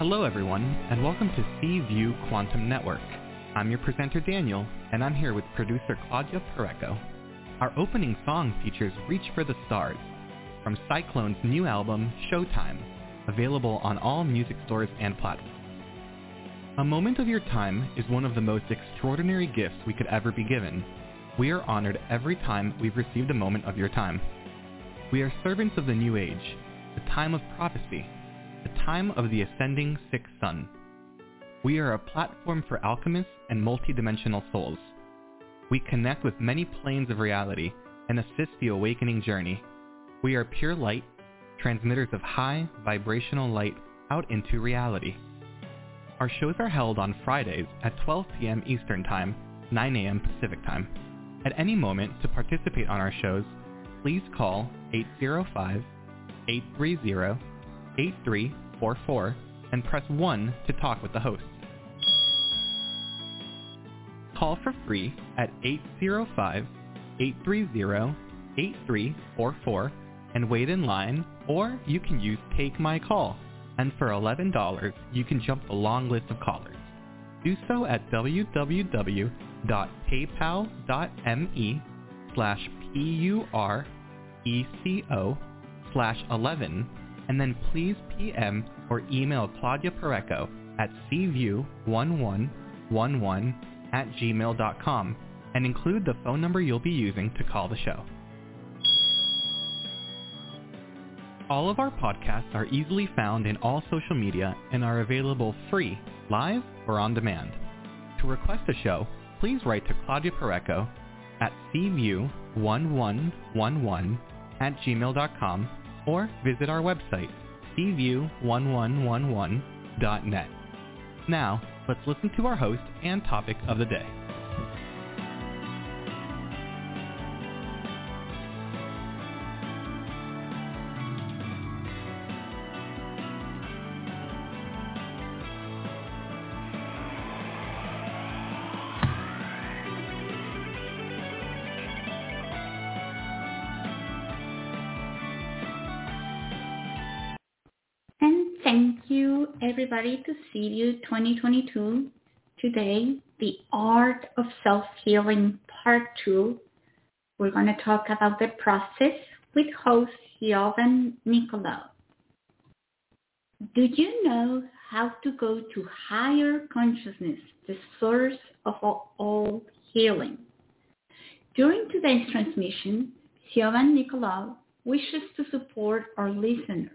Hello, everyone, and welcome to C-View Quantum Network. I'm your presenter, Daniel, and I'm here with producer Claudia Pureco. Our opening song features Reach for the Stars from Cyclone's new album, Showtime, available on all music stores and platforms. A moment of your time is one of the most extraordinary gifts we could ever be given. We are honored every time we've received a moment of your time. We are servants of the new age, the time of prophecy, the time of the ascending sixth sun. We are a platform for alchemists and multidimensional souls. We connect with many planes of reality and assist the awakening journey. We are pure light, transmitters of high vibrational light out into reality. Our shows are held on Fridays at 12 p.m. Eastern Time, 9 a.m. Pacific Time. At any moment to participate on our shows, please call 805-830-8344 and press 1 to talk with the host. Call for free at 805-830-8344 and wait in line, or you can use Take My Call, and for $11 you can jump the long list of callers. Do so at www.paypal.me slash P-U-R-E-C-O slash 11 and then please PM or email Claudia Pureco at cview1111 at gmail.com and include the phone number you'll be using to call the show. All of our podcasts are easily found in all social media and are available free, live, or on demand. To request a show, please write to Claudia Pureco at cview1111 at gmail.com or visit our website, cview1111.net. Now, let's listen to our host and topic of the day. Everybody to C-View 2022. Today, the art of self-healing part two. We're going to talk about the process with host Siobhan Nicolaou. Do you know how to go to higher consciousness, the source of all healing? During today's transmission, Siobhan Nicolaou wishes to support our listeners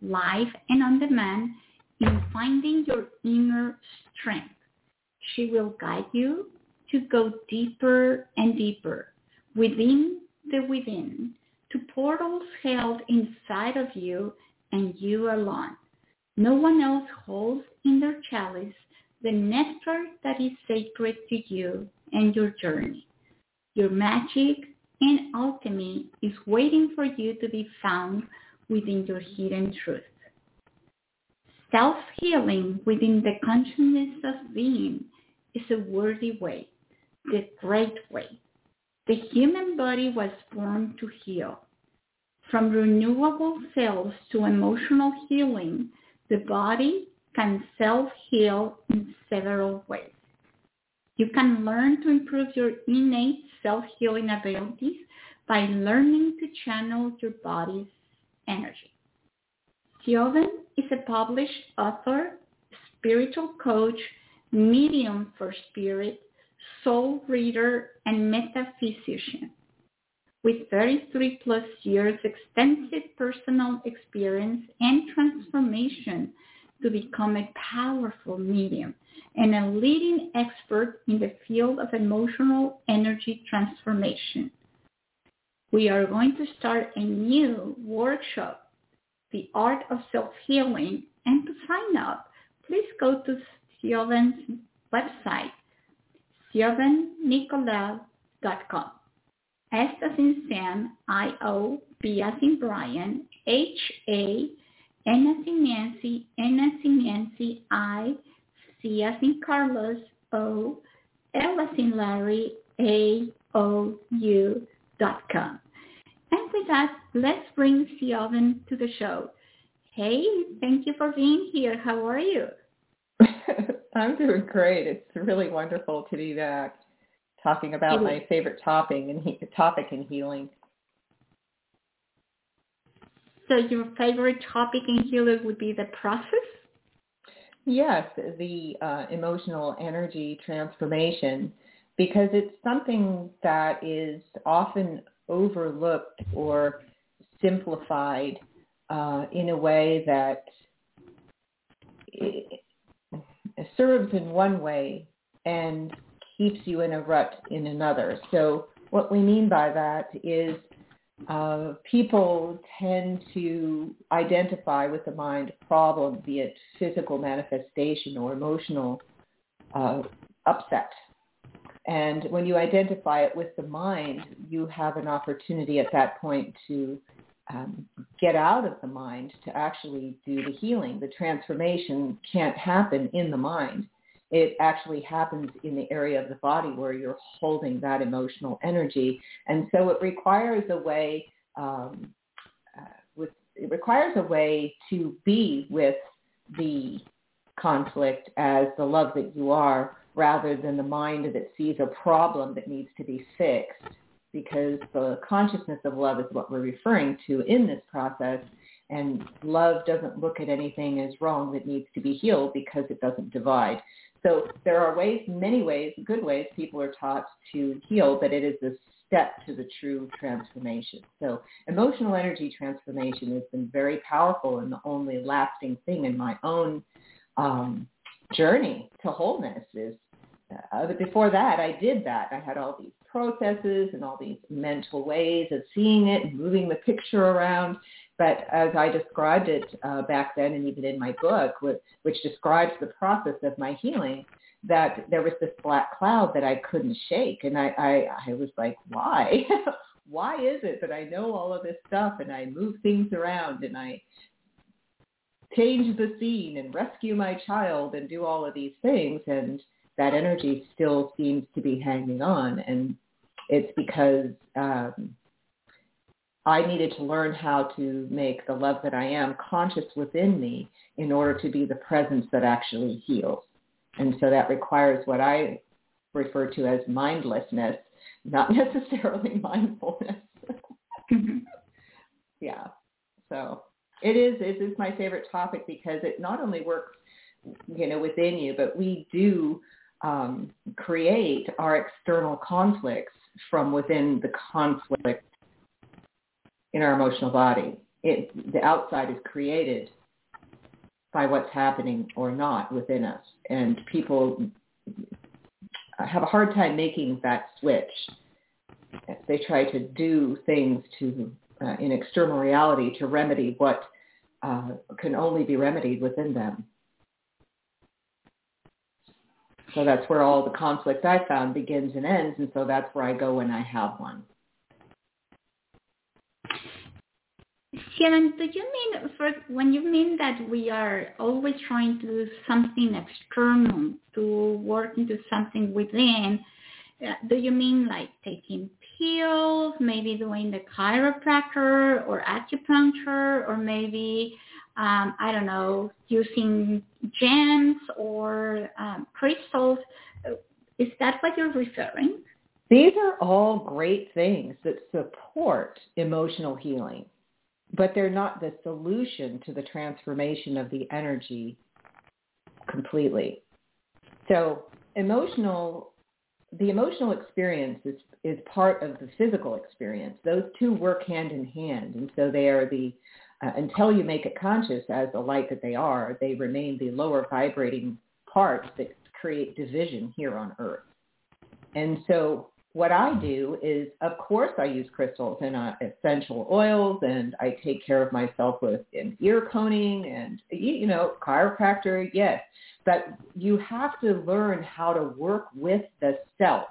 live and on demand in finding your inner strength. She will guide you to go deeper and deeper within the within to portals held inside of you and you alone. No one else holds in their chalice the nectar that is sacred to you and your journey. Your magic and alchemy is waiting for you to be found within your hidden truth. Self-healing within the consciousness of being is a worthy way, the great way. The human body was born to heal. From renewable cells to emotional healing, the body can self-heal in several ways. You can learn to improve your innate self-healing abilities by learning to channel your body's energy. Siobhan is a published author, spiritual coach, medium for spirit, soul reader, and metaphysician. With 33 plus years extensive personal experience and transformation to become a powerful medium and a leading expert in the field of emotional energy transformation. We are going to start a new workshop the Art of Self-Healing. And to sign up, please go to Siobhan's website, siobhannicolaou.com. S as in Sam, I-O, B as in Brian, H-A, N as in Nancy, N as in Nancy, I, C as in Carlos, O, L as in Larry, A, O, U, dot com. And with that, let's bring Siobhan to the show. Hey, thank you for being here. How are you? I'm doing great. It's really wonderful to be back talking about my favorite topic and he, topic in healing. So your favorite topic in healing would be the process? Yes, the uh, emotional energy transformation, because it's something that is often overlooked or simplified uh, in a way that serves in one way and keeps you in a rut in another. So what we mean by that is uh, people tend to identify with the mind problem, be it physical manifestation or emotional uh, upset. And when you identify it with the mind, you have an opportunity at that point to um, get out of the mind to actually do the healing. The transformation can't happen in the mind. It actually happens in the area of the body where you're holding that emotional energy. And so it requires a way um, uh, with, it requires a way to be with the conflict as the love that you are rather than the mind that sees a problem that needs to be fixed because the consciousness of love is what we're referring to in this process. And love doesn't look at anything as wrong that needs to be healed because it doesn't divide. So there are ways, many ways, good ways people are taught to heal, but it is a step to the true transformation. So emotional energy transformation has been very powerful and the only lasting thing in my own um, journey to wholeness is uh, before that I did that. I had all these processes and all these mental ways of seeing it and moving the picture around. But as I described it uh, back then and even in my book, which describes the process of my healing, that there was this black cloud that I couldn't shake. And I, I, I was like, why? why is it that I know all of this stuff and I move things around and I change the scene and rescue my child and do all of these things and that energy still seems to be hanging on. And it's because um, I needed to learn how to make the love that I am conscious within me in order to be the presence that actually heals. And so that requires what I refer to as mindlessness, not necessarily mindfulness. Mm-hmm. yeah. So it is, it is my favorite topic because it not only works, you know, within you, but we do um, create our external conflicts from within the conflict in our emotional body. It, the outside is created by what's happening or not within us. And people have a hard time making that switch. They try to do things to uh, in external reality to remedy what uh, can only be remedied within them. So that's where all the conflict I found begins and ends, and so that's where I go when I have one. Helen, do you mean when you mean that we are always trying to do something external to work into something within? Uh, do you mean like taking pills, maybe doing the chiropractor or acupuncture, or maybe um, I don't know, using gems or um, crystals. Is that what you're referring? These are all great things that support emotional healing, but they're not the solution to the transformation of the energy completely. So emotional, the emotional experience is, is part of the physical experience. Those two work hand in hand, and so they are the uh, until you make it conscious as the light that they are, they remain the lower vibrating parts that create division here on earth. And so what I do is, of course, I use crystals and uh, essential oils, and I take care of myself with an ear coning and, you know, chiropractor, yes. But you have to learn how to work with the self.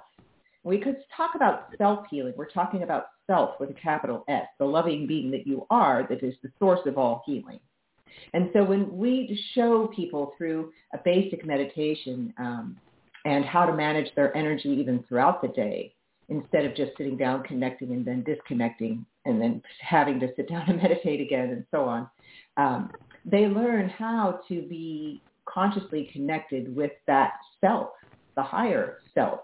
We could talk about self-healing. We're talking about self with a capital S, the loving being that you are that is the source of all healing. And so when we show people through a basic meditation um, and how to manage their energy even throughout the day, instead of just sitting down, connecting, and then disconnecting, and then having to sit down and meditate again, and so on, um, they learn how to be consciously connected with that self, the higher self.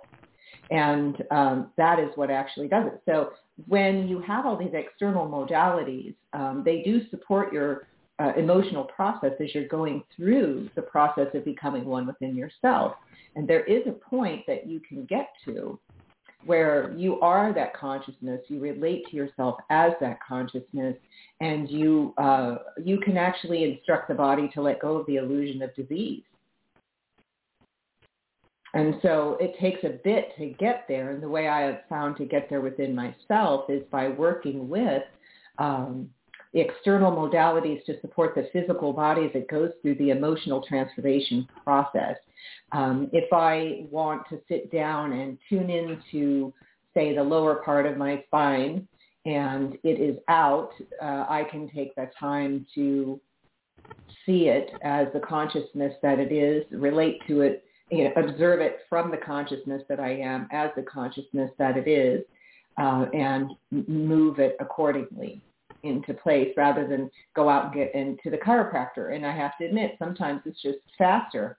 And um, that is what actually does it. So when you have all these external modalities, um, they do support your uh, emotional process as you're going through the process of becoming one within yourself. And there is a point that you can get to where you are that consciousness, you relate to yourself as that consciousness, and you uh, you can actually instruct the body to let go of the illusion of disease. And so it takes a bit to get there. And the way I have found to get there within myself is by working with um, external modalities to support the physical body as it goes through the emotional transformation process. Um, if I want to sit down and tune into, say, the lower part of my spine and it is out, uh, I can take that time to see it as the consciousness that it is, relate to it, you know, observe it from the consciousness that I am as the consciousness that it is, uh, and move it accordingly into place rather than go out and get into the chiropractor. And I have to admit, sometimes it's just faster.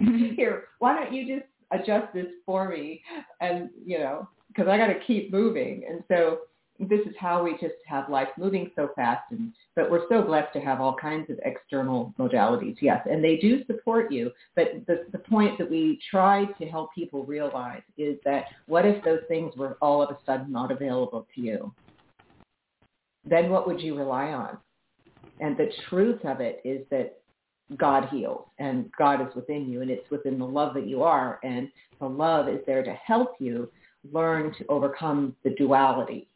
Mm-hmm. Here, why don't you just adjust this for me? And, you know, because I got to keep moving. And so this is how we just have life moving so fast. And but we're so blessed to have all kinds of external modalities, yes, and they do support you. But the the point that we try to help people realize is that what if those things were all of a sudden not available to you? Then what would you rely on? And the truth of it is that God heals and God is within you and it's within the love that you are. And the love is there to help you learn to overcome the duality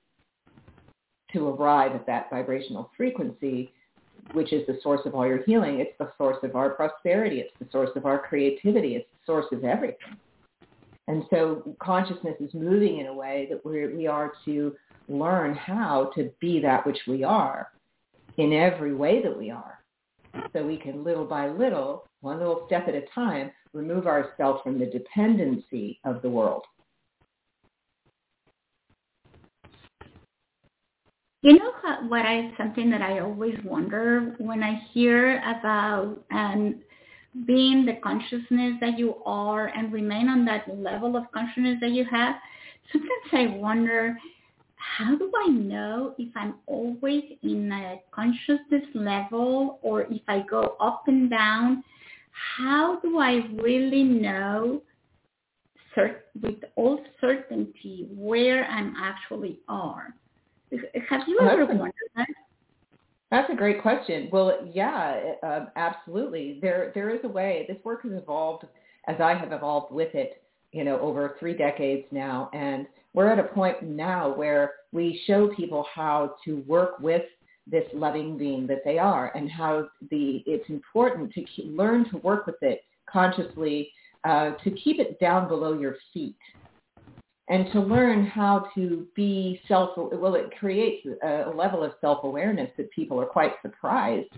to arrive at that vibrational frequency, which is the source of all your healing. It's the source of our prosperity. It's the source of our creativity. It's the source of everything. And so consciousness is moving in a way that we're, we are to learn how to be that which we are in every way that we are. So we can little by little, one little step at a time, remove ourselves from the dependency of the world. You know what I something that I always wonder when I hear about and um, being the consciousness that you are and remain on that level of consciousness that you have. Sometimes I wonder how do I know if I'm always in a consciousness level or if I go up and down? How do I really know with all certainty where I'm actually are? Have you ever wondered that? That's a great question. Well, yeah, uh, absolutely. There, there is a way. This work has evolved as I have evolved with it, you know, over three decades now, and we're at a point now where we show people how to work with this loving being that they are and how the it's important to keep, learn to work with it consciously uh, to keep it down below your feet and to learn how to be self well it creates a level of self-awareness that people are quite surprised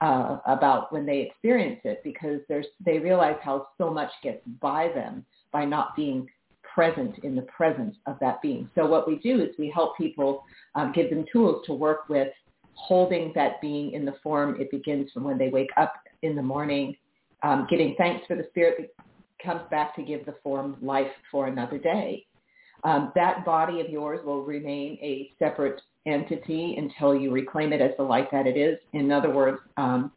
uh, about when they experience it because there's they realize how so much gets by them by not being present in the presence of that being. So what we do is we help people um, give them tools to work with holding that being in the form it begins from when they wake up in the morning, um, thanks for the spirit that comes back to give the form life for another day. Um, that body of yours will remain a separate entity until you reclaim it as the light that it is. In other words, um,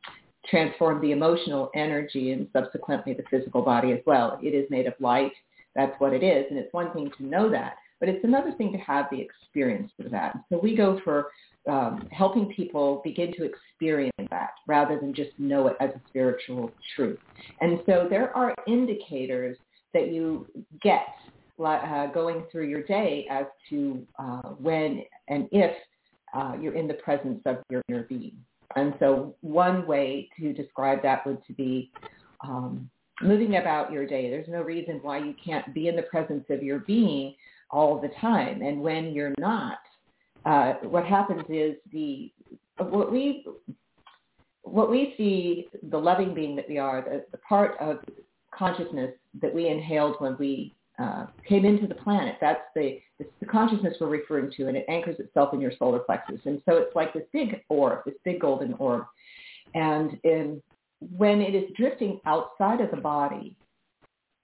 transform the emotional energy and subsequently the physical body as well. It is made of light that's what it is. And it's one thing to know that, but it's another thing to have the experience of that. So we go for um, helping people begin to experience that rather than just know it as a spiritual truth. And so there are indicators that you get uh, going through your day as to uh, when and if uh, you're in the presence of your inner being. And so one way to describe that would to be um, moving about your day. There's no reason why you can't be in the presence of your being all the time. And when you're not, uh, what happens is the what we what we see the loving being that we are, the, the part of consciousness that we inhaled when we uh, came into the planet. That's the, the consciousness we're referring to, and it anchors itself in your solar plexus. And so it's like this big orb, this big golden orb. And in, when it is drifting outside of the body,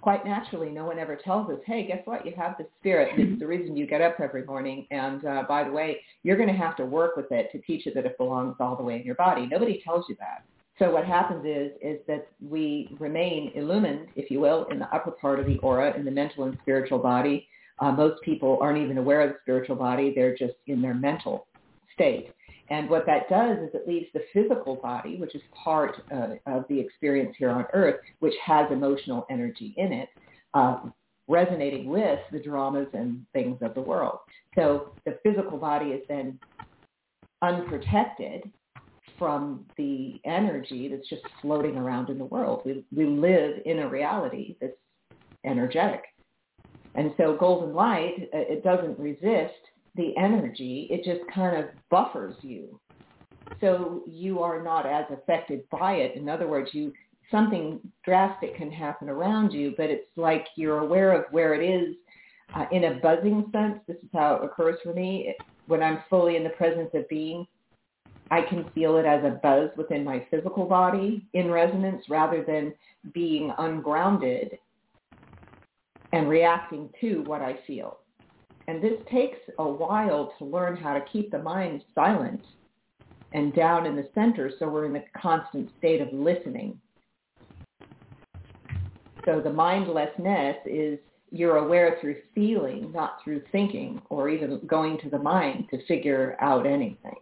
quite naturally, no one ever tells us, hey, guess what? You have the spirit. It's the reason you get up every morning. And uh, by the way, you're going to have to work with it to teach it that it belongs all the way in your body. Nobody tells you that. So what happens is, is that we remain illumined, if you will, in the upper part of the aura, in the mental and spiritual body. Uh, most people aren't even aware of the spiritual body. They're just in their mental state. And what that does is it leaves the physical body, which is part uh, of the experience here on Earth, which has emotional energy in it, uh, resonating with the dramas and things of the world. So the physical body is then unprotected from the energy that's just floating around in the world. We, we live in a reality that's energetic. And so golden light, uh, it doesn't resist the energy. It just kind of buffers you. So you are not as affected by it. In other words, you something drastic can happen around you, but it's like you're aware of where it is uh, in a buzzing sense. This is how it occurs for me. When I'm fully in the presence of being, I can feel it as a buzz within my physical body in resonance rather than being ungrounded and reacting to what I feel. And this takes a while to learn how to keep the mind silent and down in the center so we're in a constant state of listening. So the mindlessness is you're aware through feeling, not through thinking or even going to the mind to figure out anything.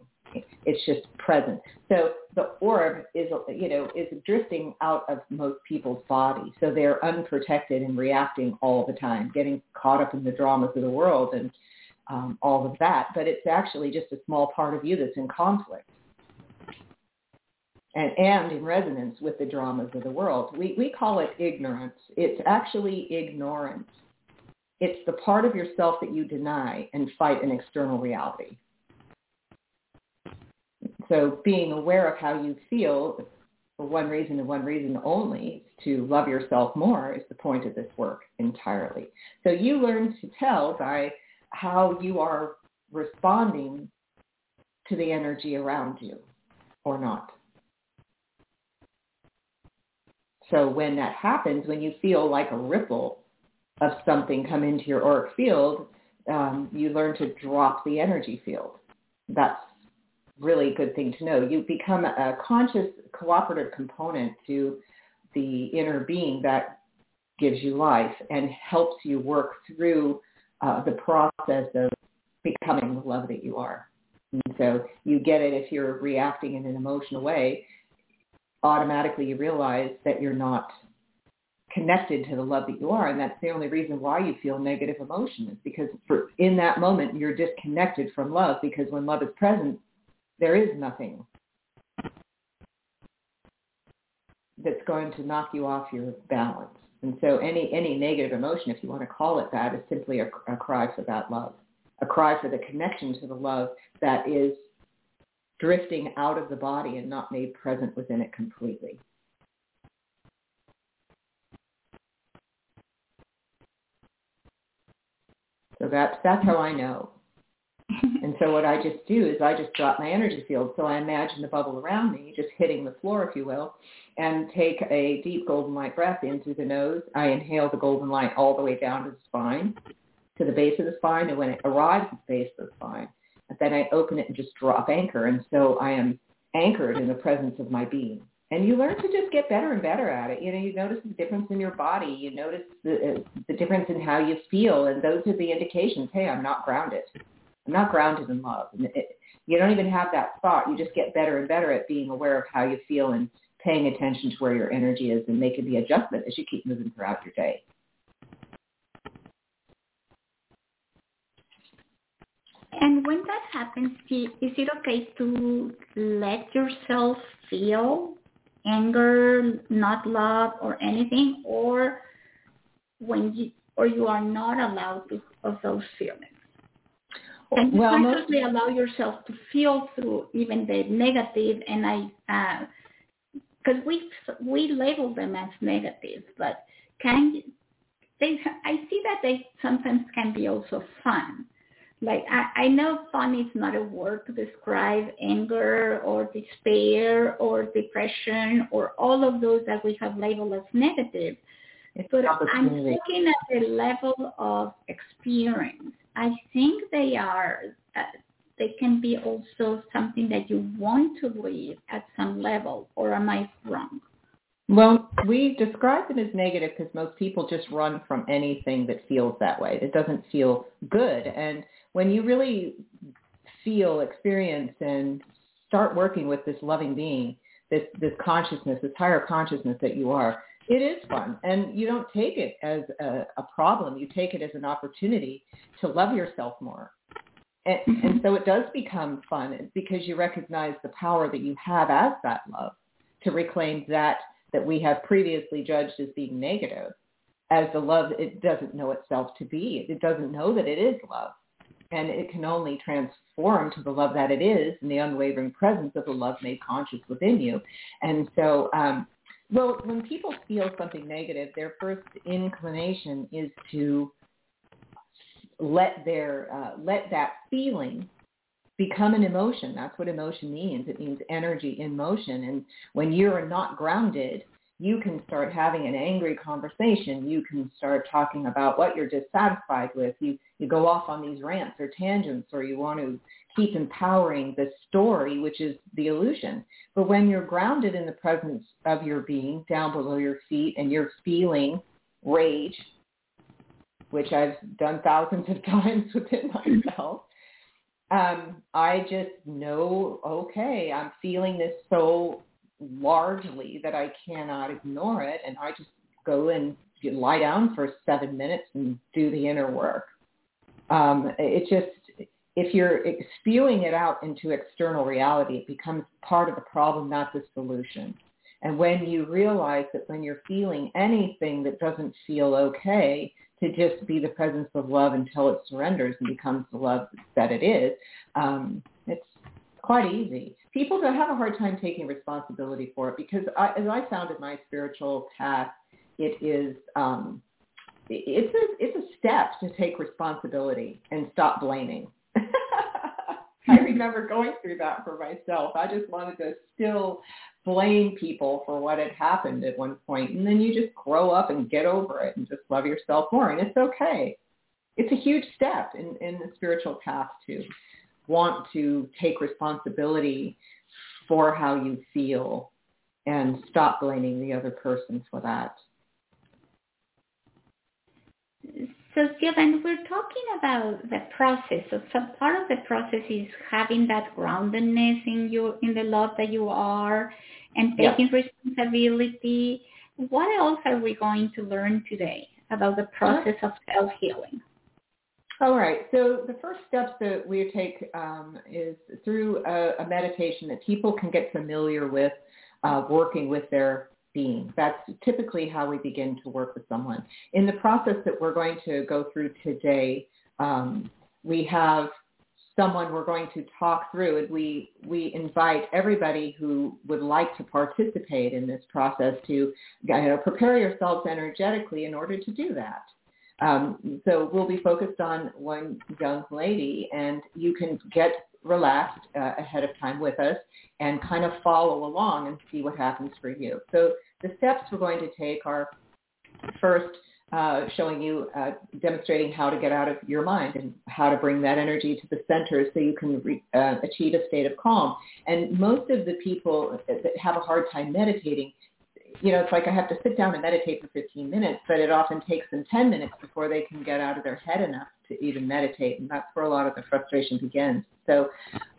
It's just present. So the orb is, you know, is drifting out of most people's bodies. So they're unprotected and reacting all the time, getting caught up in the dramas of the world and um, all of that. But it's actually just a small part of you that's in conflict. And, and in resonance with the dramas of the world. We, we call it ignorance. It's actually ignorance. It's the part of yourself that you deny and fight an external reality. So being aware of how you feel for one reason and one reason only, to love yourself more, is the point of this work entirely. So you learn to tell by how you are responding to the energy around you or not. So when that happens, when you feel like a ripple of something come into your auric field, um, you learn to drop the energy field. That's really good thing to know. You become a conscious cooperative component to the inner being that gives you life and helps you work through uh, the process of becoming the love that you are. And so you get it if you're reacting in an emotional way, automatically you realize that you're not connected to the love that you are and that's the only reason why you feel negative emotion is because for in that moment you're disconnected from love because when love is present there is nothing that's going to knock you off your balance. And so any, any negative emotion, if you want to call it that, is simply a, a cry for that love, a cry for the connection to the love that is drifting out of the body and not made present within it completely. So that's that's how I know. and so what I just do is I just drop my energy field. So I imagine the bubble around me just hitting the floor, if you will, and take a deep golden light breath in through the nose. I inhale the golden light all the way down to the spine, to the base of the spine. And when it arrives at the base of the spine, then I open it and just drop anchor. And so I am anchored in the presence of my being. And you learn to just get better and better at it. You know, you notice the difference in your body. You notice the, uh, the difference in how you feel. And those are the indications, hey, I'm not grounded. Not grounded in love. And it, you don't even have that thought. You just get better and better at being aware of how you feel and paying attention to where your energy is and making the adjustment as you keep moving throughout your day. And when that happens, is it okay to let yourself feel anger, not love, or anything, or when you or you are not allowed to, of those feelings? And well, consciously allow yourself to feel through even the negative, and I, because uh, we we label them as negative, but can they? I see that they sometimes can be also fun. like I, I know fun is not a word to describe anger or despair or depression or all of those that we have labeled as negative. It's But I'm looking at the level of experience. I think they are, uh, they can be also something that you want to leave at some level, or am I wrong? Well, we describe them as negative because most people just run from anything that feels that way. It doesn't feel good. And when you really feel, experience, and start working with this loving being, this, this consciousness, this higher consciousness that you are, it is fun. And you don't take it as a, a problem. You take it as an opportunity to love yourself more. And, and so it does become fun because you recognize the power that you have as that love to reclaim that that we have previously judged as being negative as the love it doesn't know itself to be. It doesn't know that it is love. And it can only transform to the love that it is in the unwavering presence of the love made conscious within you. And so, um, well, when people feel something negative, their first inclination is to let their uh, let that feeling become an emotion. That's what emotion means. It means energy in motion. And when you're not grounded, you can start having an angry conversation. You can start talking about what you're dissatisfied with. You, you go off on these rants or tangents or you want to keep empowering the story, which is the illusion. But when you're grounded in the presence of your being down below your feet and you're feeling rage, which I've done thousands of times within myself, um, I just know, okay, I'm feeling this so largely that I cannot ignore it. And I just go and lie down for seven minutes and do the inner work. Um, it just, if you're spewing it out into external reality, it becomes part of the problem, not the solution. And when you realize that when you're feeling anything that doesn't feel okay, to just be the presence of love until it surrenders and becomes the love that it is, um, it's quite easy. People don't have a hard time taking responsibility for it because, I, as I found in my spiritual path, it is um, it's a it's a step to take responsibility and stop blaming. I remember going through that for myself. I just wanted to still blame people for what had happened at one point, and then you just grow up and get over it and just love yourself more, and it's okay. It's a huge step in, in the spiritual path to want to take responsibility for how you feel and stop blaming the other person for that. So Siobhan, we're talking about the process. So some part of the process is having that groundedness in you, in the love that you are, and Yeah. taking responsibility. What else are we going to learn today about the process of self-healing? All right. So the first steps that we take um, is through a, a meditation that people can get familiar with uh, working with their being. That's typically how we begin to work with someone. In the process that we're going to go through today, um, we have someone we're going to talk through and we, we invite everybody who would like to participate in this process to you know, prepare yourselves energetically in order to do that. Um, so we'll be focused on one young lady, and you can get relaxed uh, ahead of time with us and kind of follow along and see what happens for you. So the steps we're going to take are first uh, showing you, uh, demonstrating how to get out of your mind and how to bring that energy to the center so you can re- uh, achieve a state of calm. And most of the people that have a hard time meditating you know, it's like I have to sit down and meditate for 15 minutes, but it often takes them 10 minutes before they can get out of their head enough to even meditate, and that's where a lot of the frustration begins. So,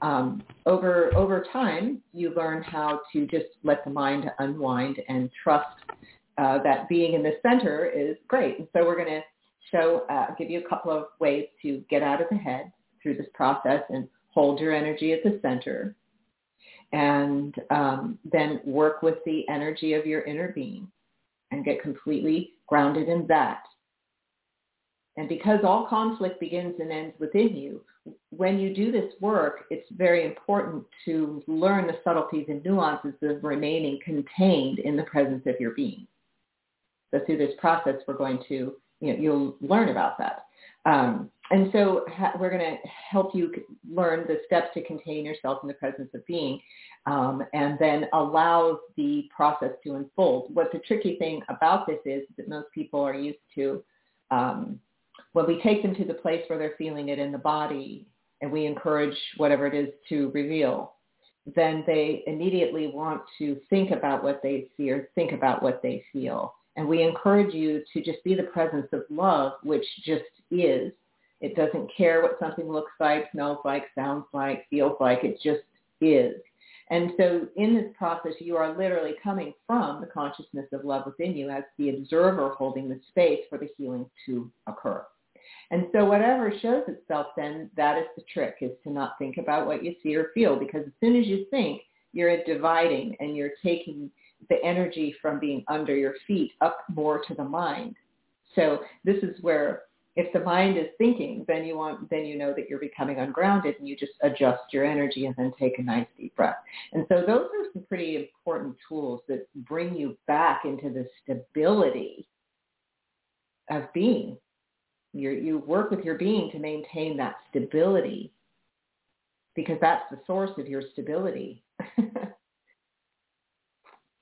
um, over over time, you learn how to just let the mind unwind and trust uh, that being in the center is great. And so, we're going to show, uh, give you a couple of ways to get out of the head through this process and hold your energy at the center and um, then work with the energy of your inner being and get completely grounded in that. And because all conflict begins and ends within you, when you do this work, it's very important to learn the subtleties and nuances of remaining contained in the presence of your being. So through this process, we're going to, you know, you'll learn about that. Um, and so ha- we're going to help you learn the steps to contain yourself in the presence of being um, and then allow the process to unfold. What the tricky thing about this is that most people are used to um, when we take them to the place where they're feeling it in the body and we encourage whatever it is to reveal, then they immediately want to think about what they see or think about what they feel. And we encourage you to just be the presence of love, which just is. It doesn't care what something looks like, smells like, sounds like, feels like. It just is. And so in this process, you are literally coming from the consciousness of love within you as the observer holding the space for the healing to occur. And so whatever shows itself then, that is the trick, is to not think about what you see or feel, because as soon as you think, you're dividing and you're taking the energy from being under your feet up more to the mind. So this is where if the mind is thinking, then you want then you know that you're becoming ungrounded and you just adjust your energy and then take a nice deep breath. And so those are some pretty important tools that bring you back into the stability of being. You you work with your being to maintain that stability because that's the source of your stability.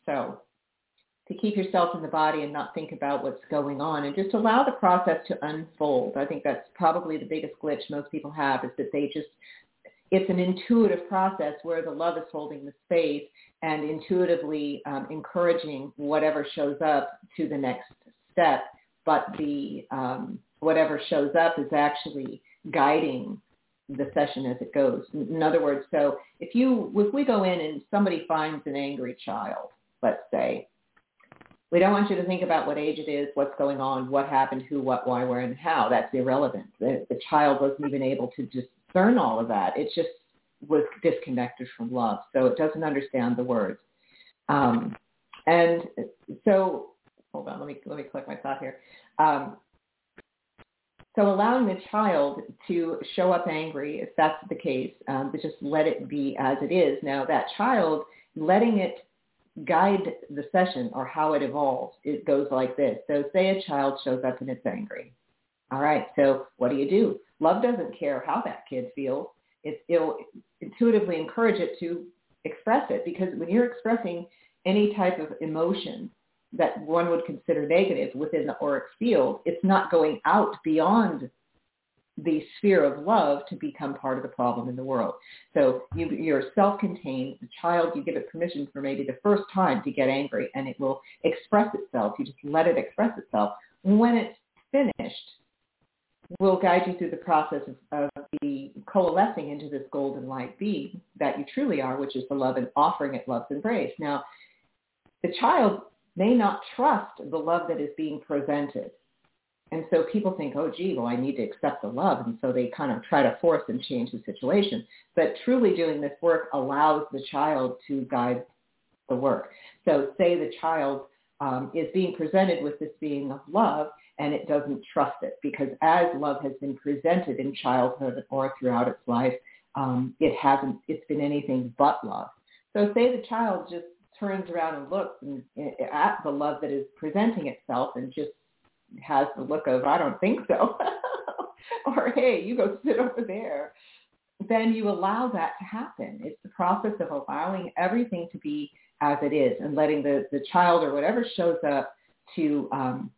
so to keep yourself in the body and not think about what's going on and just allow the process to unfold. I think that's probably the biggest glitch most people have is that they just, it's an intuitive process where the love is holding the space and intuitively um, encouraging whatever shows up to the next step. But the um, whatever shows up is actually guiding the session as it goes. In other words, so if you if we go in and somebody finds an angry child, let's say, we don't want you to think about what age it is, what's going on, what happened, who, what, why, where, and how. That's irrelevant. The, the child wasn't even able to discern all of that. It just was disconnected from love, so it doesn't understand the words. Um, and so, hold on, let me let me collect my thought here. Um, so allowing the child to show up angry, if that's the case, um, but just let it be as it is. Now that child, letting it guide the session or how it evolves, it goes like this. So say a child shows up and it's angry. All right, so what do you do? Love doesn't care how that kid feels. It, it'll intuitively encourage it to express it because when you're expressing any type of emotion that one would consider negative within the auric field, it's not going out beyond the sphere of love to become part of the problem in the world. So you, you're self-contained. The child, you give it permission for maybe the first time to get angry, and it will express itself. You just let it express itself. When it's finished, we'll guide you through the process of, of the coalescing into this golden light being that you truly are, which is the love and offering it love's embrace. Now, the child may not trust the love that is being presented. And so people think, oh, gee, well, I need to accept the love. And so they kind of try to force and change the situation. But truly doing this work allows the child to guide the work. So say the child um, is being presented with this being of love and it doesn't trust it because as love has been presented in childhood or throughout its life, um, it hasn't, it's been anything but love. So say the child just turns around and looks and, at the love that is presenting itself and just has the look of, I don't think so, or hey, you go sit over there, then you allow that to happen. It's the process of allowing everything to be as it is and letting the, the child or whatever shows up to um,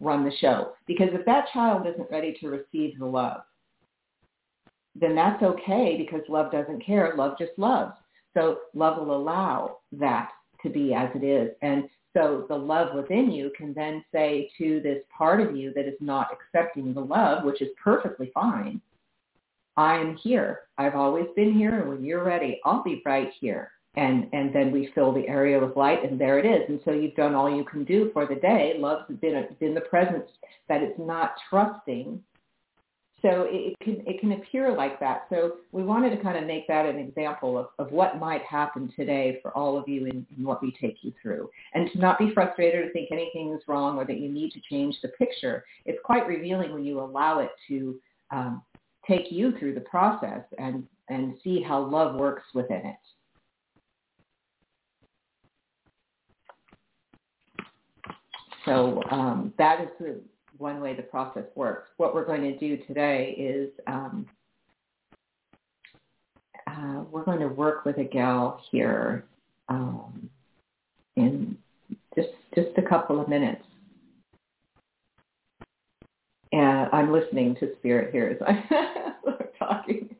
run the show. Because if that child isn't ready to receive the love, then that's okay because love doesn't care. Love just loves. So love will allow that to be as it is. And so the love within you can then say to this part of you that is not accepting the love, which is perfectly fine, I am here. I've always been here. And when you're ready, I'll be right here. And, and then we fill the area with light and there it is. And so you've done all you can do for the day. Love's been, been the presence that it's not trusting so it, can it can appear like that. So we wanted to kind of make that an example of, of what might happen today for all of you in, in what we take you through. And to not be frustrated or think anything is wrong or that you need to change the picture. It's quite revealing when you allow it to um, take you through the process and, and see how love works within it. So um, that is the, one way the process works. What we're going to do today is um, uh, we're going to work with a gal here um, in just just a couple of minutes. And I'm listening to Spirit here as I'm talking.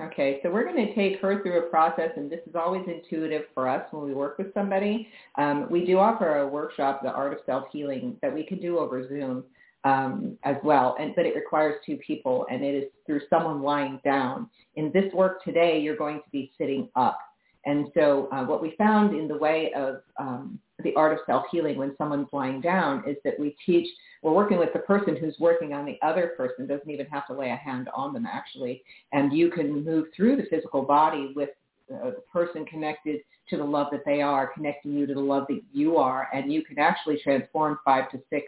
Okay, so we're going to take her through a process, and this is always intuitive for us when we work with somebody. Um, we do offer a workshop, The Art of Self-Healing, that we can do over Zoom um, as well, and but it requires two people, and it is through someone lying down. In this work today, you're going to be sitting up. And so uh, what we found in the way of um, the art of self-healing when someone's lying down is that we teach, we're working with the person who's working on the other person, doesn't even have to lay a hand on them actually, and you can move through the physical body with uh, the person connected to the love that they are, connecting you to the love that you are, and you can actually transform five to six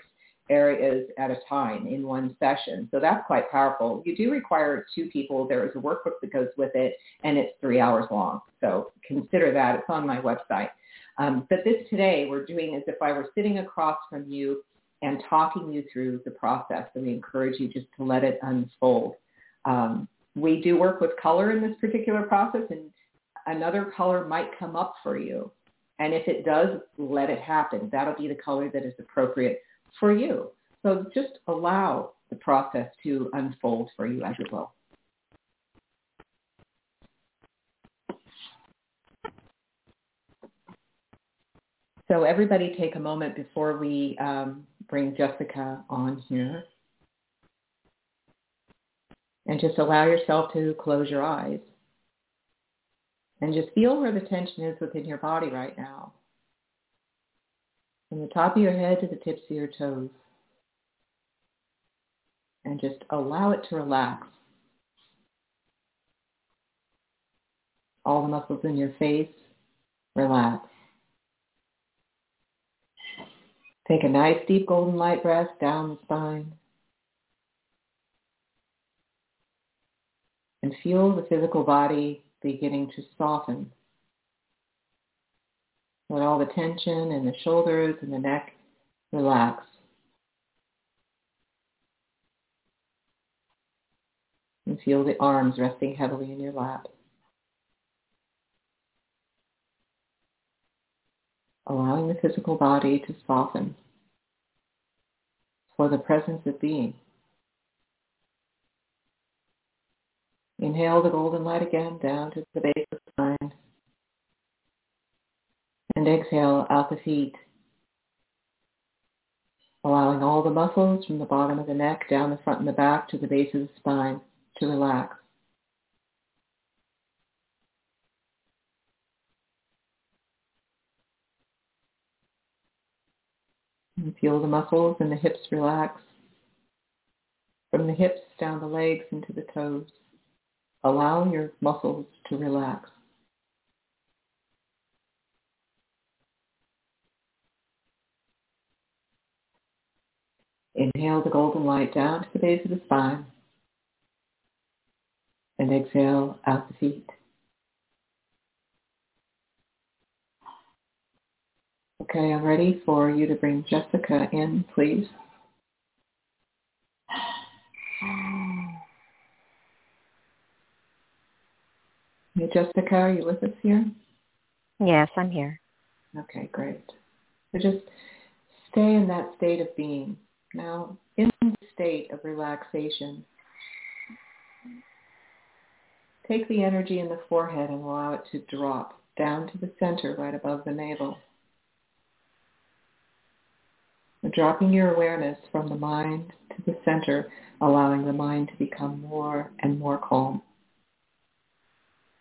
areas at a time in one session. So that's quite powerful. You do require two people. There is a workbook that goes with it, and it's three hours long. So consider that. It's on my website. Um, but this today we're doing as if I were sitting across from you and talking you through the process. And we encourage you just to let it unfold. Um, we do work with color in this particular process, and another color might come up for you. And if it does, let it happen. That'll be the color that is appropriate for you. So just allow the process to unfold for you as it will. So everybody take a moment before we um, bring Jessica on here. And just allow yourself to close your eyes. And just feel where the tension is within your body right now from the top of your head to the tips of your toes. And just allow it to relax. All the muscles in your face, relax. Take a nice deep golden light breath down the spine. And feel the physical body beginning to soften let all the tension in the shoulders and the neck relax. And feel the arms resting heavily in your lap. Allowing the physical body to soften for the presence of being. Inhale the golden light again down to the base of the spine and exhale out the feet, allowing all the muscles from the bottom of the neck down the front and the back to the base of the spine to relax. And feel the muscles and the hips relax. From the hips down the legs into the toes. Allow your muscles to relax. Inhale the golden light down to the base of the spine. And exhale out the feet. Okay, I'm ready for you to bring Jessica in, please. Hey, Jessica, are you with us here? Yes, I'm here. Okay, great. So just stay in that state of being. Now, in the state of relaxation, take the energy in the forehead and allow it to drop down to the center right above the navel. Dropping your awareness from the mind to the center, allowing the mind to become more and more calm,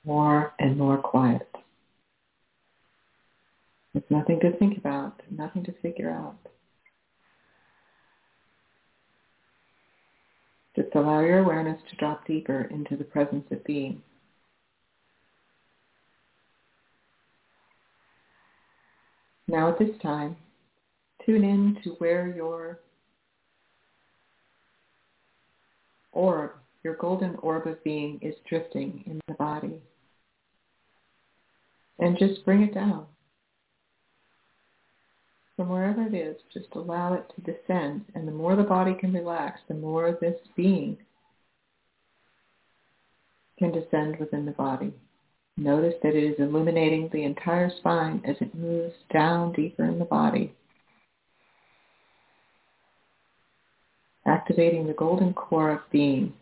more and more quiet. There's nothing to think about, nothing to figure out. Just allow your awareness to drop deeper into the presence of being. Now at this time, tune in to where your orb, your golden orb of being is drifting in the body. And just bring it down. From wherever it is, just allow it to descend. And the more the body can relax, the more this being can descend within the body. Notice that it is illuminating the entire spine as it moves down deeper in the body. Activating the golden core of being.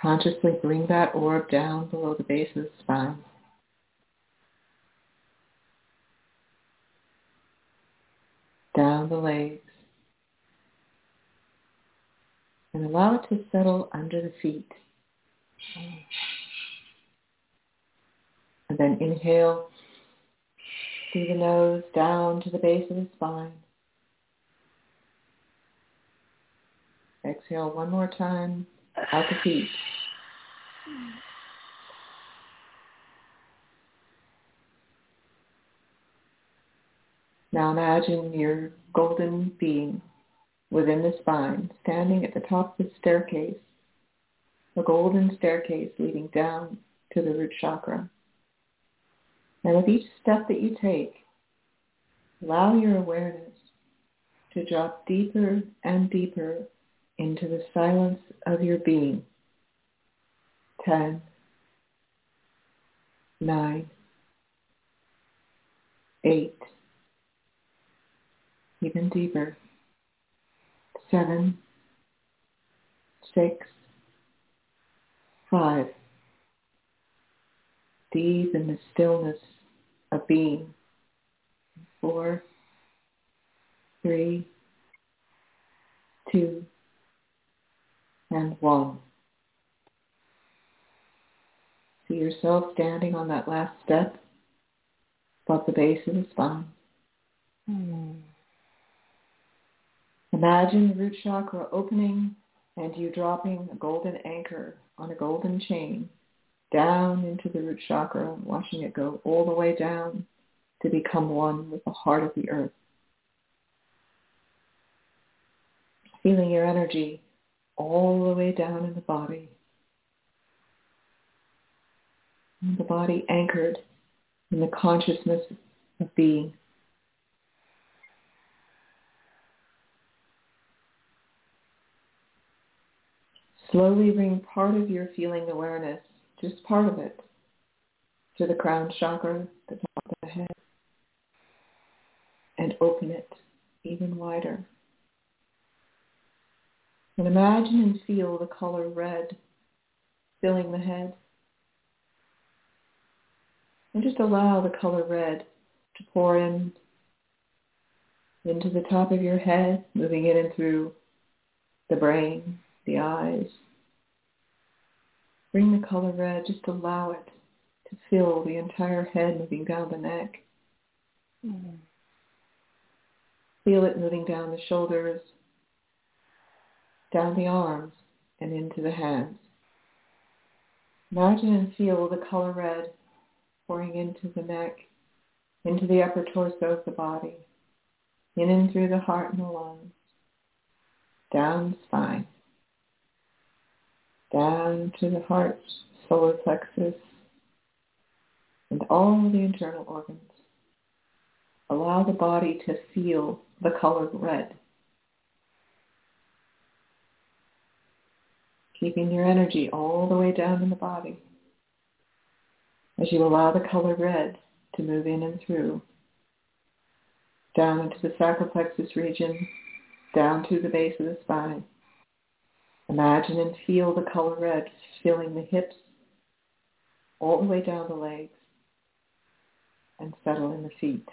Consciously bring that orb down below the base of the spine. Down the legs. And allow it to settle under the feet. And then inhale through the nose down to the base of the spine. Exhale one more time out the feet. Now imagine your golden being within the spine, standing at the top of the staircase, a golden staircase leading down to the root chakra. And with each step that you take, allow your awareness to drop deeper and deeper into the silence of your being. Ten, nine, eight, even deeper. Seven, six, five. Deep in the stillness of being. Four, three, two, and one. See yourself standing on that last step above the base of the spine. Hmm. Imagine the root chakra opening and you dropping a golden anchor on a golden chain down into the root chakra, watching it go all the way down to become one with the heart of the earth. Feeling your energy all the way down in the body. The body anchored in the consciousness of being. Slowly bring part of your feeling awareness, just part of it, to the crown chakra, the top of the head, and open it even wider. And imagine and feel the color red filling the head. And just allow the color red to pour in into the top of your head, moving in and through the brain, the eyes. Bring the color red, just allow it to fill the entire head, moving down the neck. Mm. Feel it moving down the shoulders, down the arms, and into the hands. Imagine and feel the color red pouring into the neck, into the upper torso of the body, in and through the heart and the lungs, down the spine, down to the heart, solar plexus, and all the internal organs. Allow the body to feel the color red. Keeping your energy all the way down in the body as you allow the color red to move in and through, down into the sacral plexus region, down to the base of the spine. Imagine and feel the color red filling the hips all the way down the legs and settle in the feet.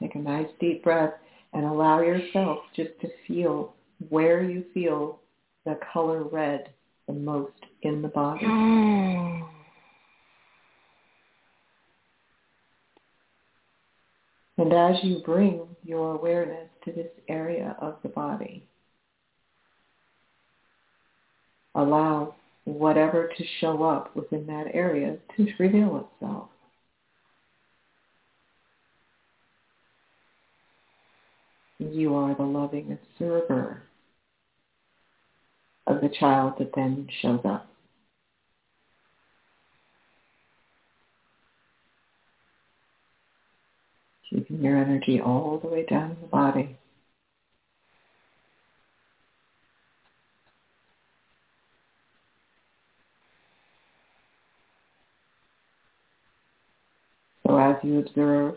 Take a nice deep breath and allow yourself just to feel where you feel the color red the most in the body. Mm. And as you bring your awareness to this area of the body, allow whatever to show up within that area to reveal itself. You are the loving observer of the child that then shows up. Keeping your energy all the way down the body. So as you observe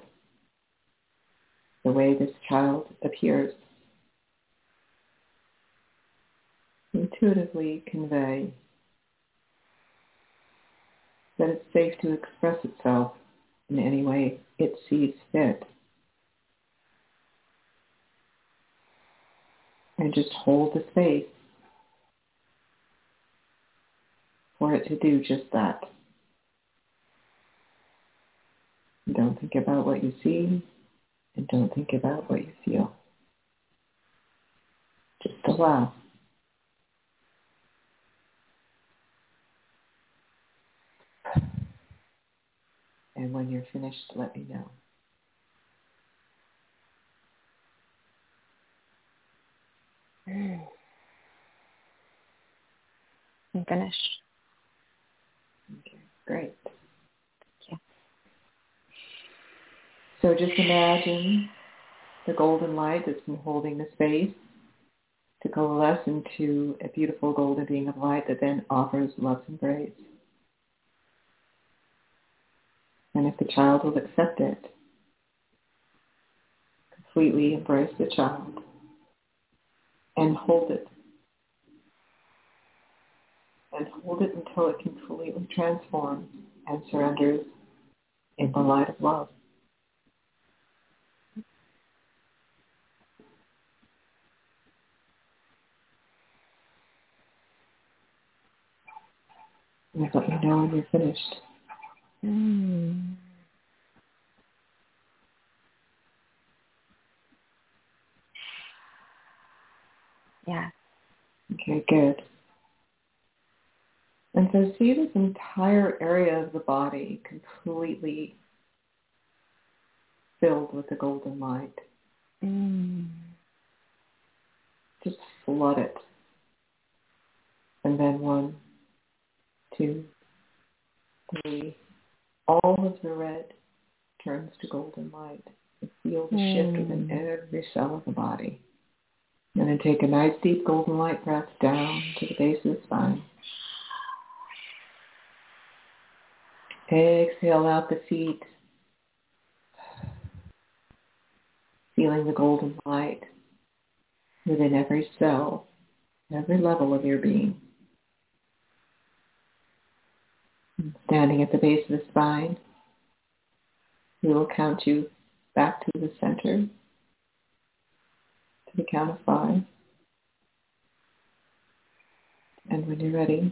the way this child appears, intuitively convey that it's safe to express itself in any way it sees fit. And just hold the space for it to do just that. Don't think about what you see and don't think about what you feel. Just allow. And when you're finished, let me know. I'm finished. Okay, great. So just imagine the golden light that's been holding the space to coalesce into a beautiful golden being of light that then offers love's embrace. And if the child will accept it, completely embrace the child and hold it. And hold it until it completely transforms and surrenders in the light of love. Let me know when you're finished. Mm. Yeah. Okay, good. And so see this entire area of the body completely filled with the golden light. Mm. Just flood it. And then one, two, three. All of the red turns to golden light. You feel the shift within every cell of the body. And then take a nice deep golden light breath down to the base of the spine. Exhale out the feet. Feeling the golden light within every cell, every level of your being. Standing at the base of the spine, we will count you back to the center the count of five. And when you're ready,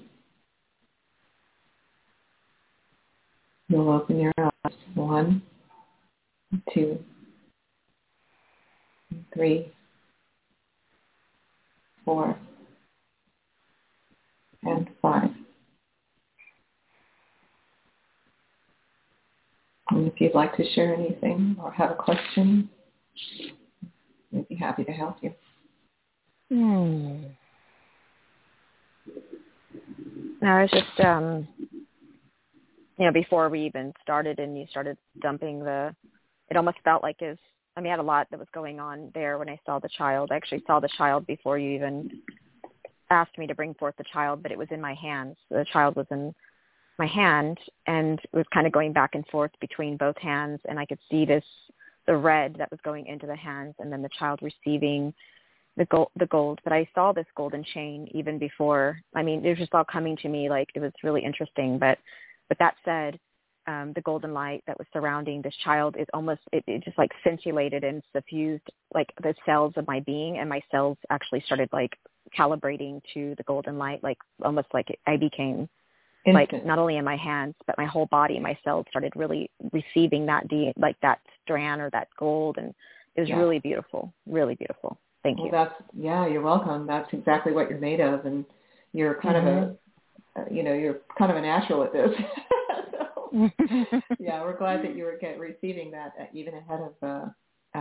you'll open your eyes. One, two, three, four, and five. And if you'd like to share anything or have a question, we'd be happy to help you. Hmm. I was just, um, you know, before we even started and you started dumping the, it almost felt like it I mean, I had a lot that was going on there when I saw the child. I actually saw the child before you even asked me to bring forth the child, but it was in my hands. The child was in my hand and was kind of going back and forth between both hands and I could see this the red that was going into the hands and then the child receiving the gold the gold. But I saw this golden chain even before. I mean it was just all coming to me like it was really interesting. But but that said um, the golden light that was surrounding this child is almost it, it just like scintillated and suffused like the cells of my being. And my cells actually started like calibrating to the golden light like almost like I became like not only in my hands but my whole body my cells started really receiving that D, like that strand or that gold and it was Yeah. really beautiful really beautiful thank Well, you that's yeah, you're welcome. That's exactly what you're made of, and you're kind of a, uh, you know, you're kind of a natural at this. so, yeah, we're glad that you were get, receiving that uh, even ahead of uh,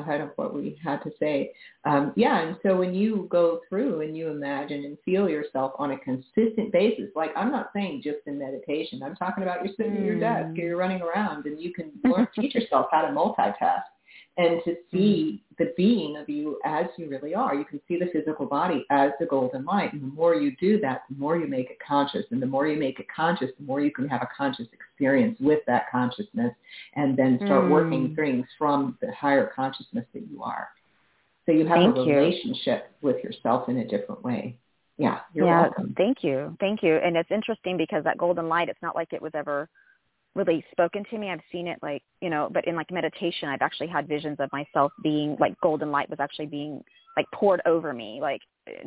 ahead of what we had to say. Um, yeah, and so when you go through and you imagine and feel yourself on a consistent basis, like I'm not saying just in meditation, I'm talking about you're sitting at your desk or you're running around and you can learn, teach yourself how to multitask and to see the being of you as you really are. You can see the physical body as the golden light. And the more you do that, the more you make it conscious. And the more you make it conscious, the more you can have a conscious experience with that consciousness and then start mm. working things from the higher consciousness that you are. So you have Thank a relationship you. with yourself in a different way. Yeah, you're yeah, welcome. Thank you. Thank you. And it's interesting because that golden light, it's not like it was ever – really spoken to me. I've seen it like, you know, but in like meditation, I've actually had visions of myself being like golden light was actually being like poured over me, like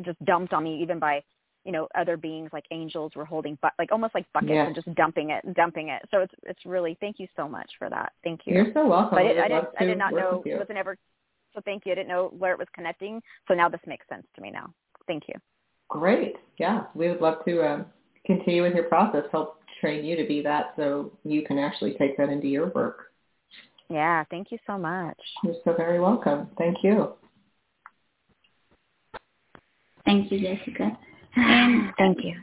just dumped on me even by, you know, other beings like angels were holding, but like almost like buckets yes. and just dumping it, dumping it. So it's, it's really, thank you so much for that. Thank you. You're so welcome. But it, I, didn't, I did not know, it wasn't ever, so thank you. I didn't know where it was connecting. So now this makes sense to me now. Thank you. Great. Yeah. We would love to um, continue with your process, help train you to be that so you can actually take that into your work. Yeah, thank you so much. You're so very welcome. Thank you. Thank you, Jessica. And thank um, you.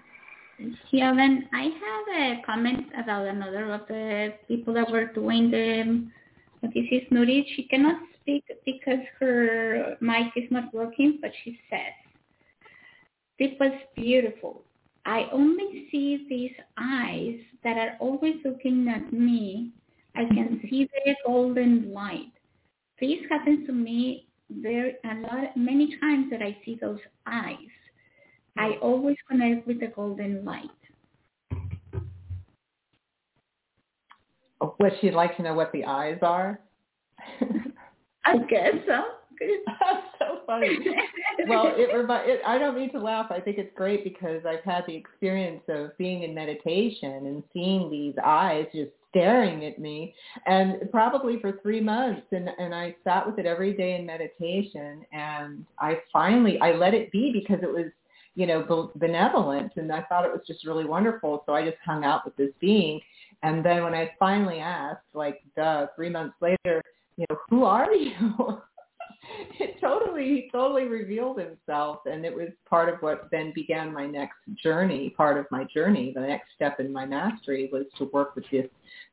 Siobhan, I have a comment about another of the people that were doing the this is Nuri. She cannot speak because her mic is not working, but she says, this was beautiful. I only see these eyes that are always looking at me. I can mm-hmm. see the golden light. This happens to me very a lot, many times that I see those eyes. I always connect with the golden light. Would she like to know what the eyes are? I guess so. That's so funny. well, it, it, I don't mean to laugh. I think it's great because I've had the experience of being in meditation and seeing these eyes just staring at me and probably for three months and and I sat with it every day in meditation and I finally I let it be because it was you know benevolent and I thought it was just really wonderful so I just hung out with this being and then when I finally asked like duh three months later you know who are you it totally totally revealed himself and it was part of what then began my next journey part of my journey the next step in my mastery was to work with this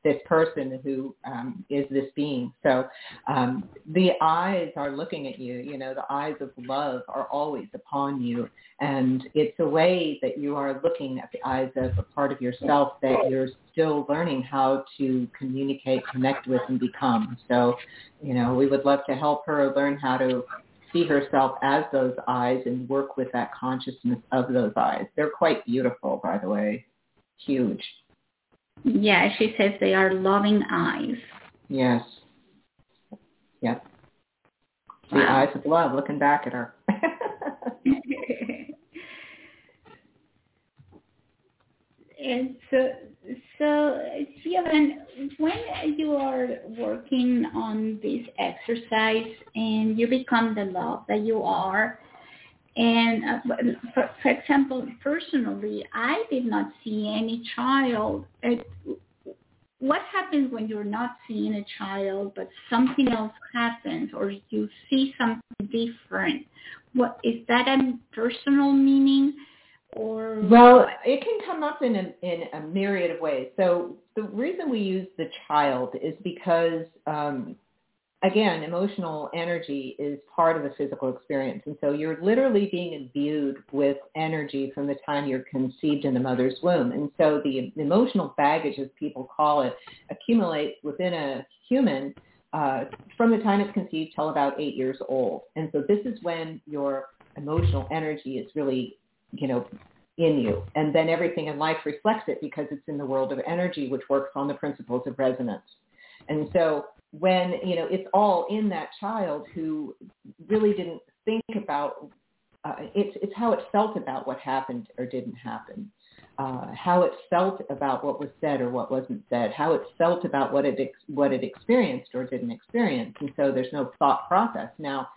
this person who um, is this being. So um, the eyes are looking at you you know the eyes of love are always upon you and it's a way that you are looking at the eyes of a part of yourself that you're still learning how to communicate connect with and become so you know we would love to help her learn how to see herself as those eyes and work with that consciousness of those eyes. They're quite beautiful, by the way. Huge. Yeah, she says they are loving eyes. Yes. Yep. The wow. eyes of love looking back at her. and so so, Siobhan, when you are working on this exercise and you become the love that you are, and uh, for, for, example, personally, I did not see any child. It, what happens when you're not seeing a child, but something else happens, or you see something different? What is that a personal meaning? Or well it can come up in a, in a myriad of ways. So the reason we use the child is because um, again emotional energy is part of the physical experience. And so you're literally being imbued with energy from the time you're conceived in the mother's womb. And so the emotional baggage as people call it accumulates within a human uh, from the time it's conceived till about eight years old. And so this is when your emotional energy is really you know, in you. And then everything in life reflects it because it's in the world of energy, which works on the principles of resonance. And so when, you know, it's all in that child who really didn't think about, uh, it's, it's how it felt about what happened or didn't happen. Uh, how it felt about what was said or what wasn't said, how it felt about what it ex- what it experienced or didn't experience, and so there's no thought process. Now,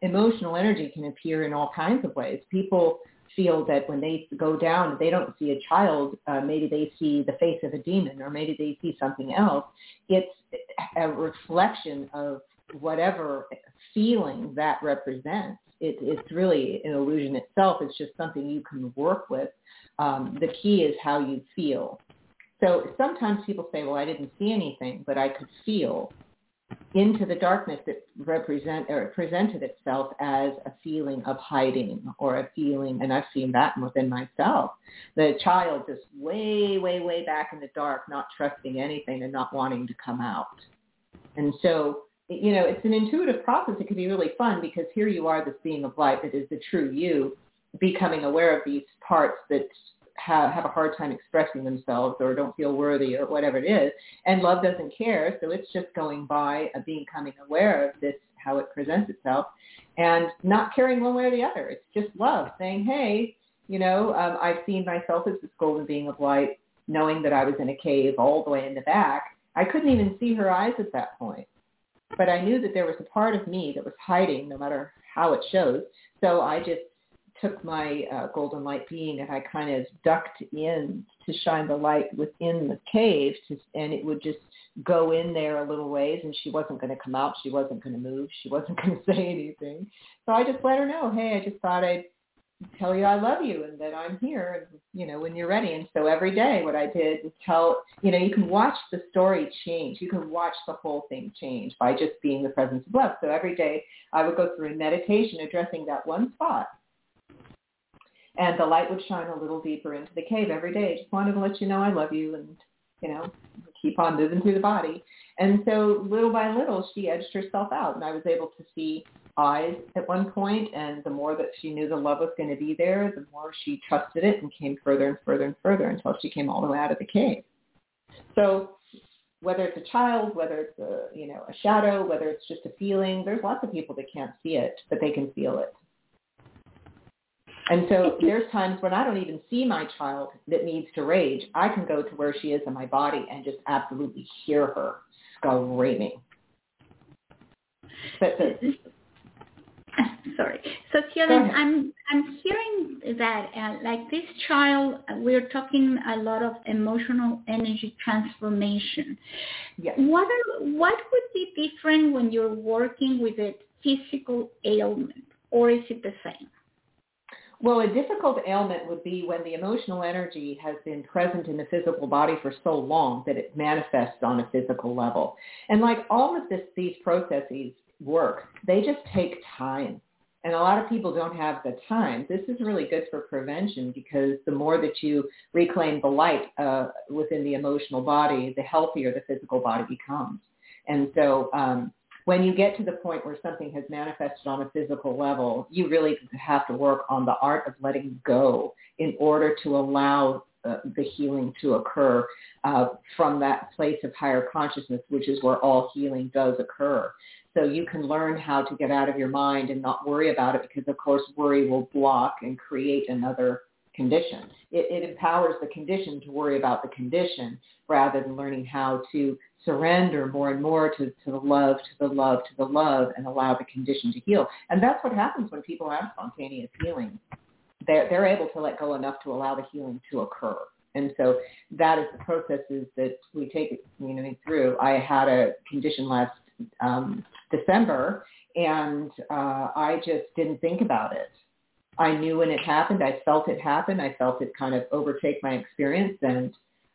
emotional energy can appear in all kinds of ways. People feel that when they go down, they don't see a child, uh, maybe they see the face of a demon or maybe they see something else. It's a reflection of whatever feeling that represents. It, it's really an illusion itself. It's just something you can work with. Um, the key is how you feel. So sometimes people say, well, I didn't see anything, but I could feel into the darkness that represent or presented itself as a feeling of hiding or a feeling, and I've seen that within myself. The child just way, way, way back in the dark, not trusting anything and not wanting to come out. And so, you know, it's an intuitive process. It can be really fun because here you are, this being of light that is the true you, becoming aware of these parts that have, have a hard time expressing themselves or don't feel worthy or whatever it is. And love doesn't care. So it's just going by being coming aware of this, how it presents itself and not caring one way or the other. It's just love saying, hey, you know, um, I've seen myself as this golden being of light, knowing that I was in a cave all the way in the back. I couldn't even see her eyes at that point. But I knew that there was a part of me that was hiding no matter how it shows. So I just took my uh, golden light being and I kind of ducked in to shine the light within the cave to, and it would just go in there a little ways and she wasn't going to come out. She wasn't going to move. She wasn't going to say anything. So I just let her know, hey, I just thought I'd tell you I love you and that I'm here, you know, when you're ready. And so every day what I did was tell, you know, you can watch the story change. You can watch the whole thing change by just being the presence of love. So every day I would go through a meditation addressing that one spot and the light would shine a little deeper into the cave every day. Just wanted to let you know I love you and, you know, keep on moving through the body. And so little by little, she edged herself out and I was able to see eyes at one point and the more that she knew the love was going to be there, the more she trusted it and came further and further and further until she came all the way out of the cave. So whether it's a child, whether it's a, you know, a shadow, whether it's just a feeling, there's lots of people that can't see it, but they can feel it. And so there's times when I don't even see my child that needs to rage. I can go to where she is in my body and just absolutely hear her screaming. But, sorry. So Helen, I'm I'm hearing that uh, like this child, we're talking a lot of emotional energy transformation. Yes. What are, what would be different when you're working with a physical ailment, or is it the same? Well, a difficult ailment would be when the emotional energy has been present in the physical body for so long that it manifests on a physical level. And like all of this, these processes work, they just take time. And a lot of people don't have the time. This is really good for prevention because the more that you reclaim the light uh, within the emotional body, the healthier the physical body becomes. And so um, when you get to the point where something has manifested on a physical level, you really have to work on the art of letting go in order to allow uh, the healing to occur uh, from that place of higher consciousness, which is where all healing does occur. So you can learn how to get out of your mind and not worry about it because, of course, worry will block and create another condition. It, it empowers the condition to worry about the condition rather than learning how to surrender more and more to, to the love, to the love, to the love, and allow the condition to heal. And that's what happens when people have spontaneous healing. They're, they're able to let go enough to allow the healing to occur. And so that is the processes that we take you know, through. I had a condition last um, December, and uh, I just didn't think about it. I knew when it happened. I felt it happen. I felt it kind of overtake my experience, and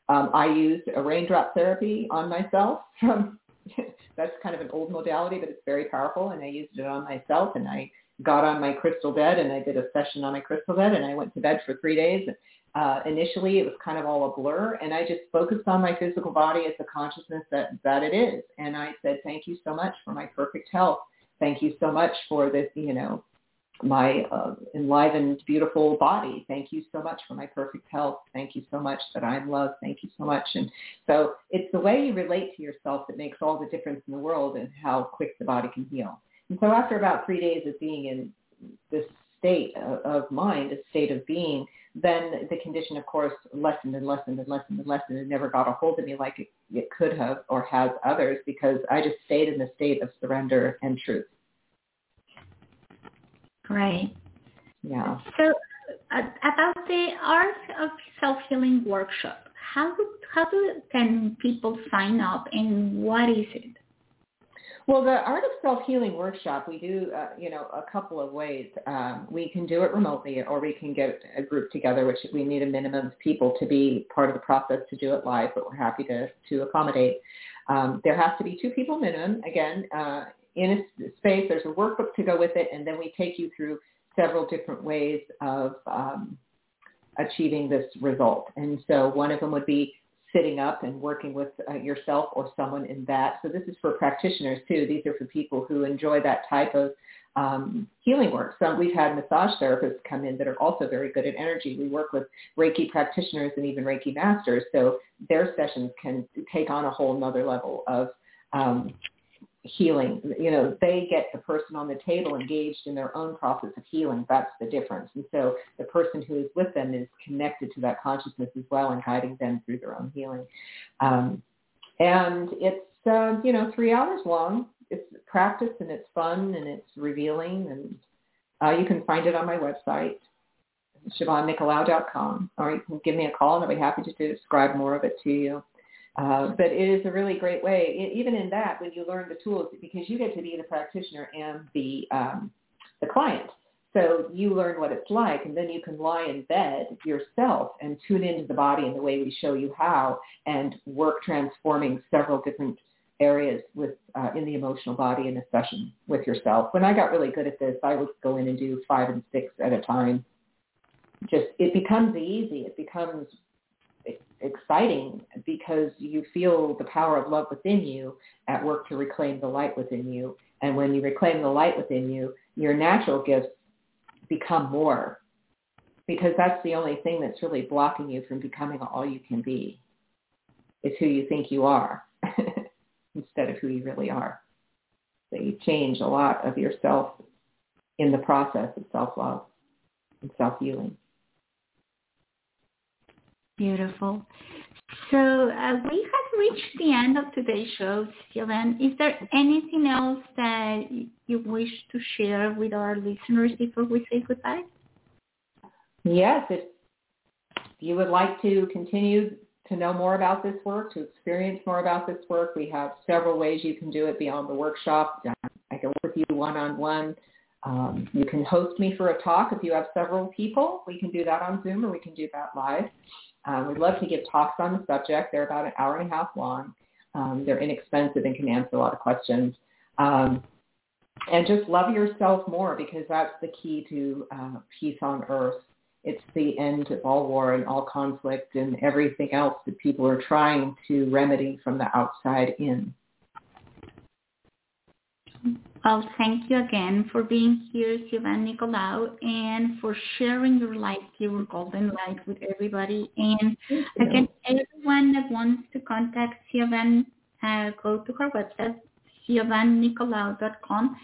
um, I used a raindrop therapy on myself. From That's kind of an old modality, but it's very powerful, and I used it on myself. And I got on my crystal bed, and I did a session on my crystal bed, and I went to bed for three days. Uh, initially, it was kind of all a blur, and I just focused on my physical body as the consciousness that that it is. And I said, "Thank you so much for my perfect health. Thank you so much for this, you know, my uh, enlivened, beautiful body. Thank you so much for my perfect health. Thank you so much that I'm loved. Thank you so much. And so it's the way you relate to yourself that makes all the difference in the world and how quick the body can heal. And so after about three days of being in this state of mind, a state of being, then the condition, of course, lessened and lessened and lessened and lessened and never got a hold of me like it, it could have or has others because I just stayed in the state of surrender and truth. Right. Yeah. So uh, about the art of self-healing workshop, how how do, can people sign up and what is it? Well, the Art of Self-Healing workshop, we do, uh, you know, a couple of ways. Um, we can do it remotely or we can get a group together, which we need a minimum of people to be part of the process to do it live, but we're happy to, to accommodate. Um, there has to be two people minimum. Again, uh, in a space, there's a workbook to go with it, and then we take you through several different ways of um, achieving this result. And so one of them would be sitting up and working with uh, yourself or someone in that. So this is for practitioners too. These are for people who enjoy that type of um, healing work. So we've had massage therapists come in that are also very good at energy. We work with Reiki practitioners and even Reiki masters. So their sessions can take on a whole nother level of um, healing. You know, they get the person on the table engaged in their own process of healing. That's the difference. And so the person who is with them is connected to that consciousness as well and guiding them through their own healing. Um, and it's, uh, you know, three hours long. It's practice and it's fun and it's revealing. And uh, you can find it on my website, SiobhanNicolaou.com, or you can give me a call and I'll be happy to describe more of it to you. Uh, but it is a really great way, even in that, when you learn the tools, because you get to be the practitioner and the um, the client. So you learn what it's like, and then you can lie in bed yourself and tune into the body in the way we show you how, and work transforming several different areas with uh, in the emotional body in a session with yourself. When I got really good at this, I would go in and do five and six at a time. Just it becomes easy. It becomes exciting because you feel the power of love within you at work to reclaim the light within you. And when you reclaim the light within you, your natural gifts become more because that's the only thing that's really blocking you from becoming all you can be is who you think you are instead of who you really are. So you change a lot of yourself in the process of self-love and self-healing. Beautiful. So uh, we have reached the end of today's show, Siobhan. Is there anything else that you wish to share with our listeners before we say goodbye? Yes, if you would like to continue to know more about this work, to experience more about this work, we have several ways you can do it beyond the workshop. I can work with you one-on-one. Um, you can host me for a talk if you have several people. We can do that on Zoom or we can do that live. Um, we'd love to give talks on the subject. They're about an hour and a half long. Um, they're inexpensive and can answer a lot of questions. Um, and just love yourself more because that's the key to uh, peace on earth. It's the end of all war and all conflict and everything else that people are trying to remedy from the outside in. Well, thank you again for being here, Siobhan Nicolaou, and for sharing your light, your golden light with everybody. And again, everyone that wants to contact Siobhan, uh, go to her website, siobhannicolaou.com.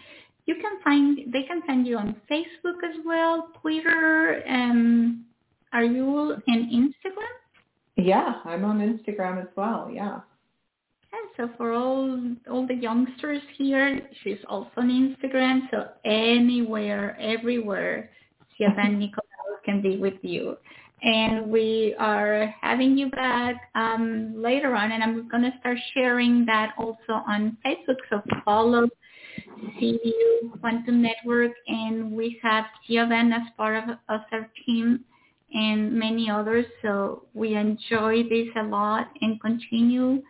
You can find, they can find you on Facebook as well, Twitter. Um, are you on Instagram? Yeah, I'm on Instagram as well. Yeah. So for all all the youngsters here, she's also on Instagram. So anywhere, everywhere, Siobhan Nicolaou can be with you. And we are having you back um, later on, and I'm going to start sharing that also on Facebook. So follow C View Quantum Network, and we have Siobhan as part of, of our team and many others. So we enjoy this a lot and continue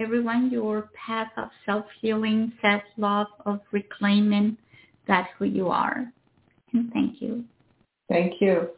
everyone your path of self-healing, self-love, of reclaiming that who you are. And thank you. Thank you.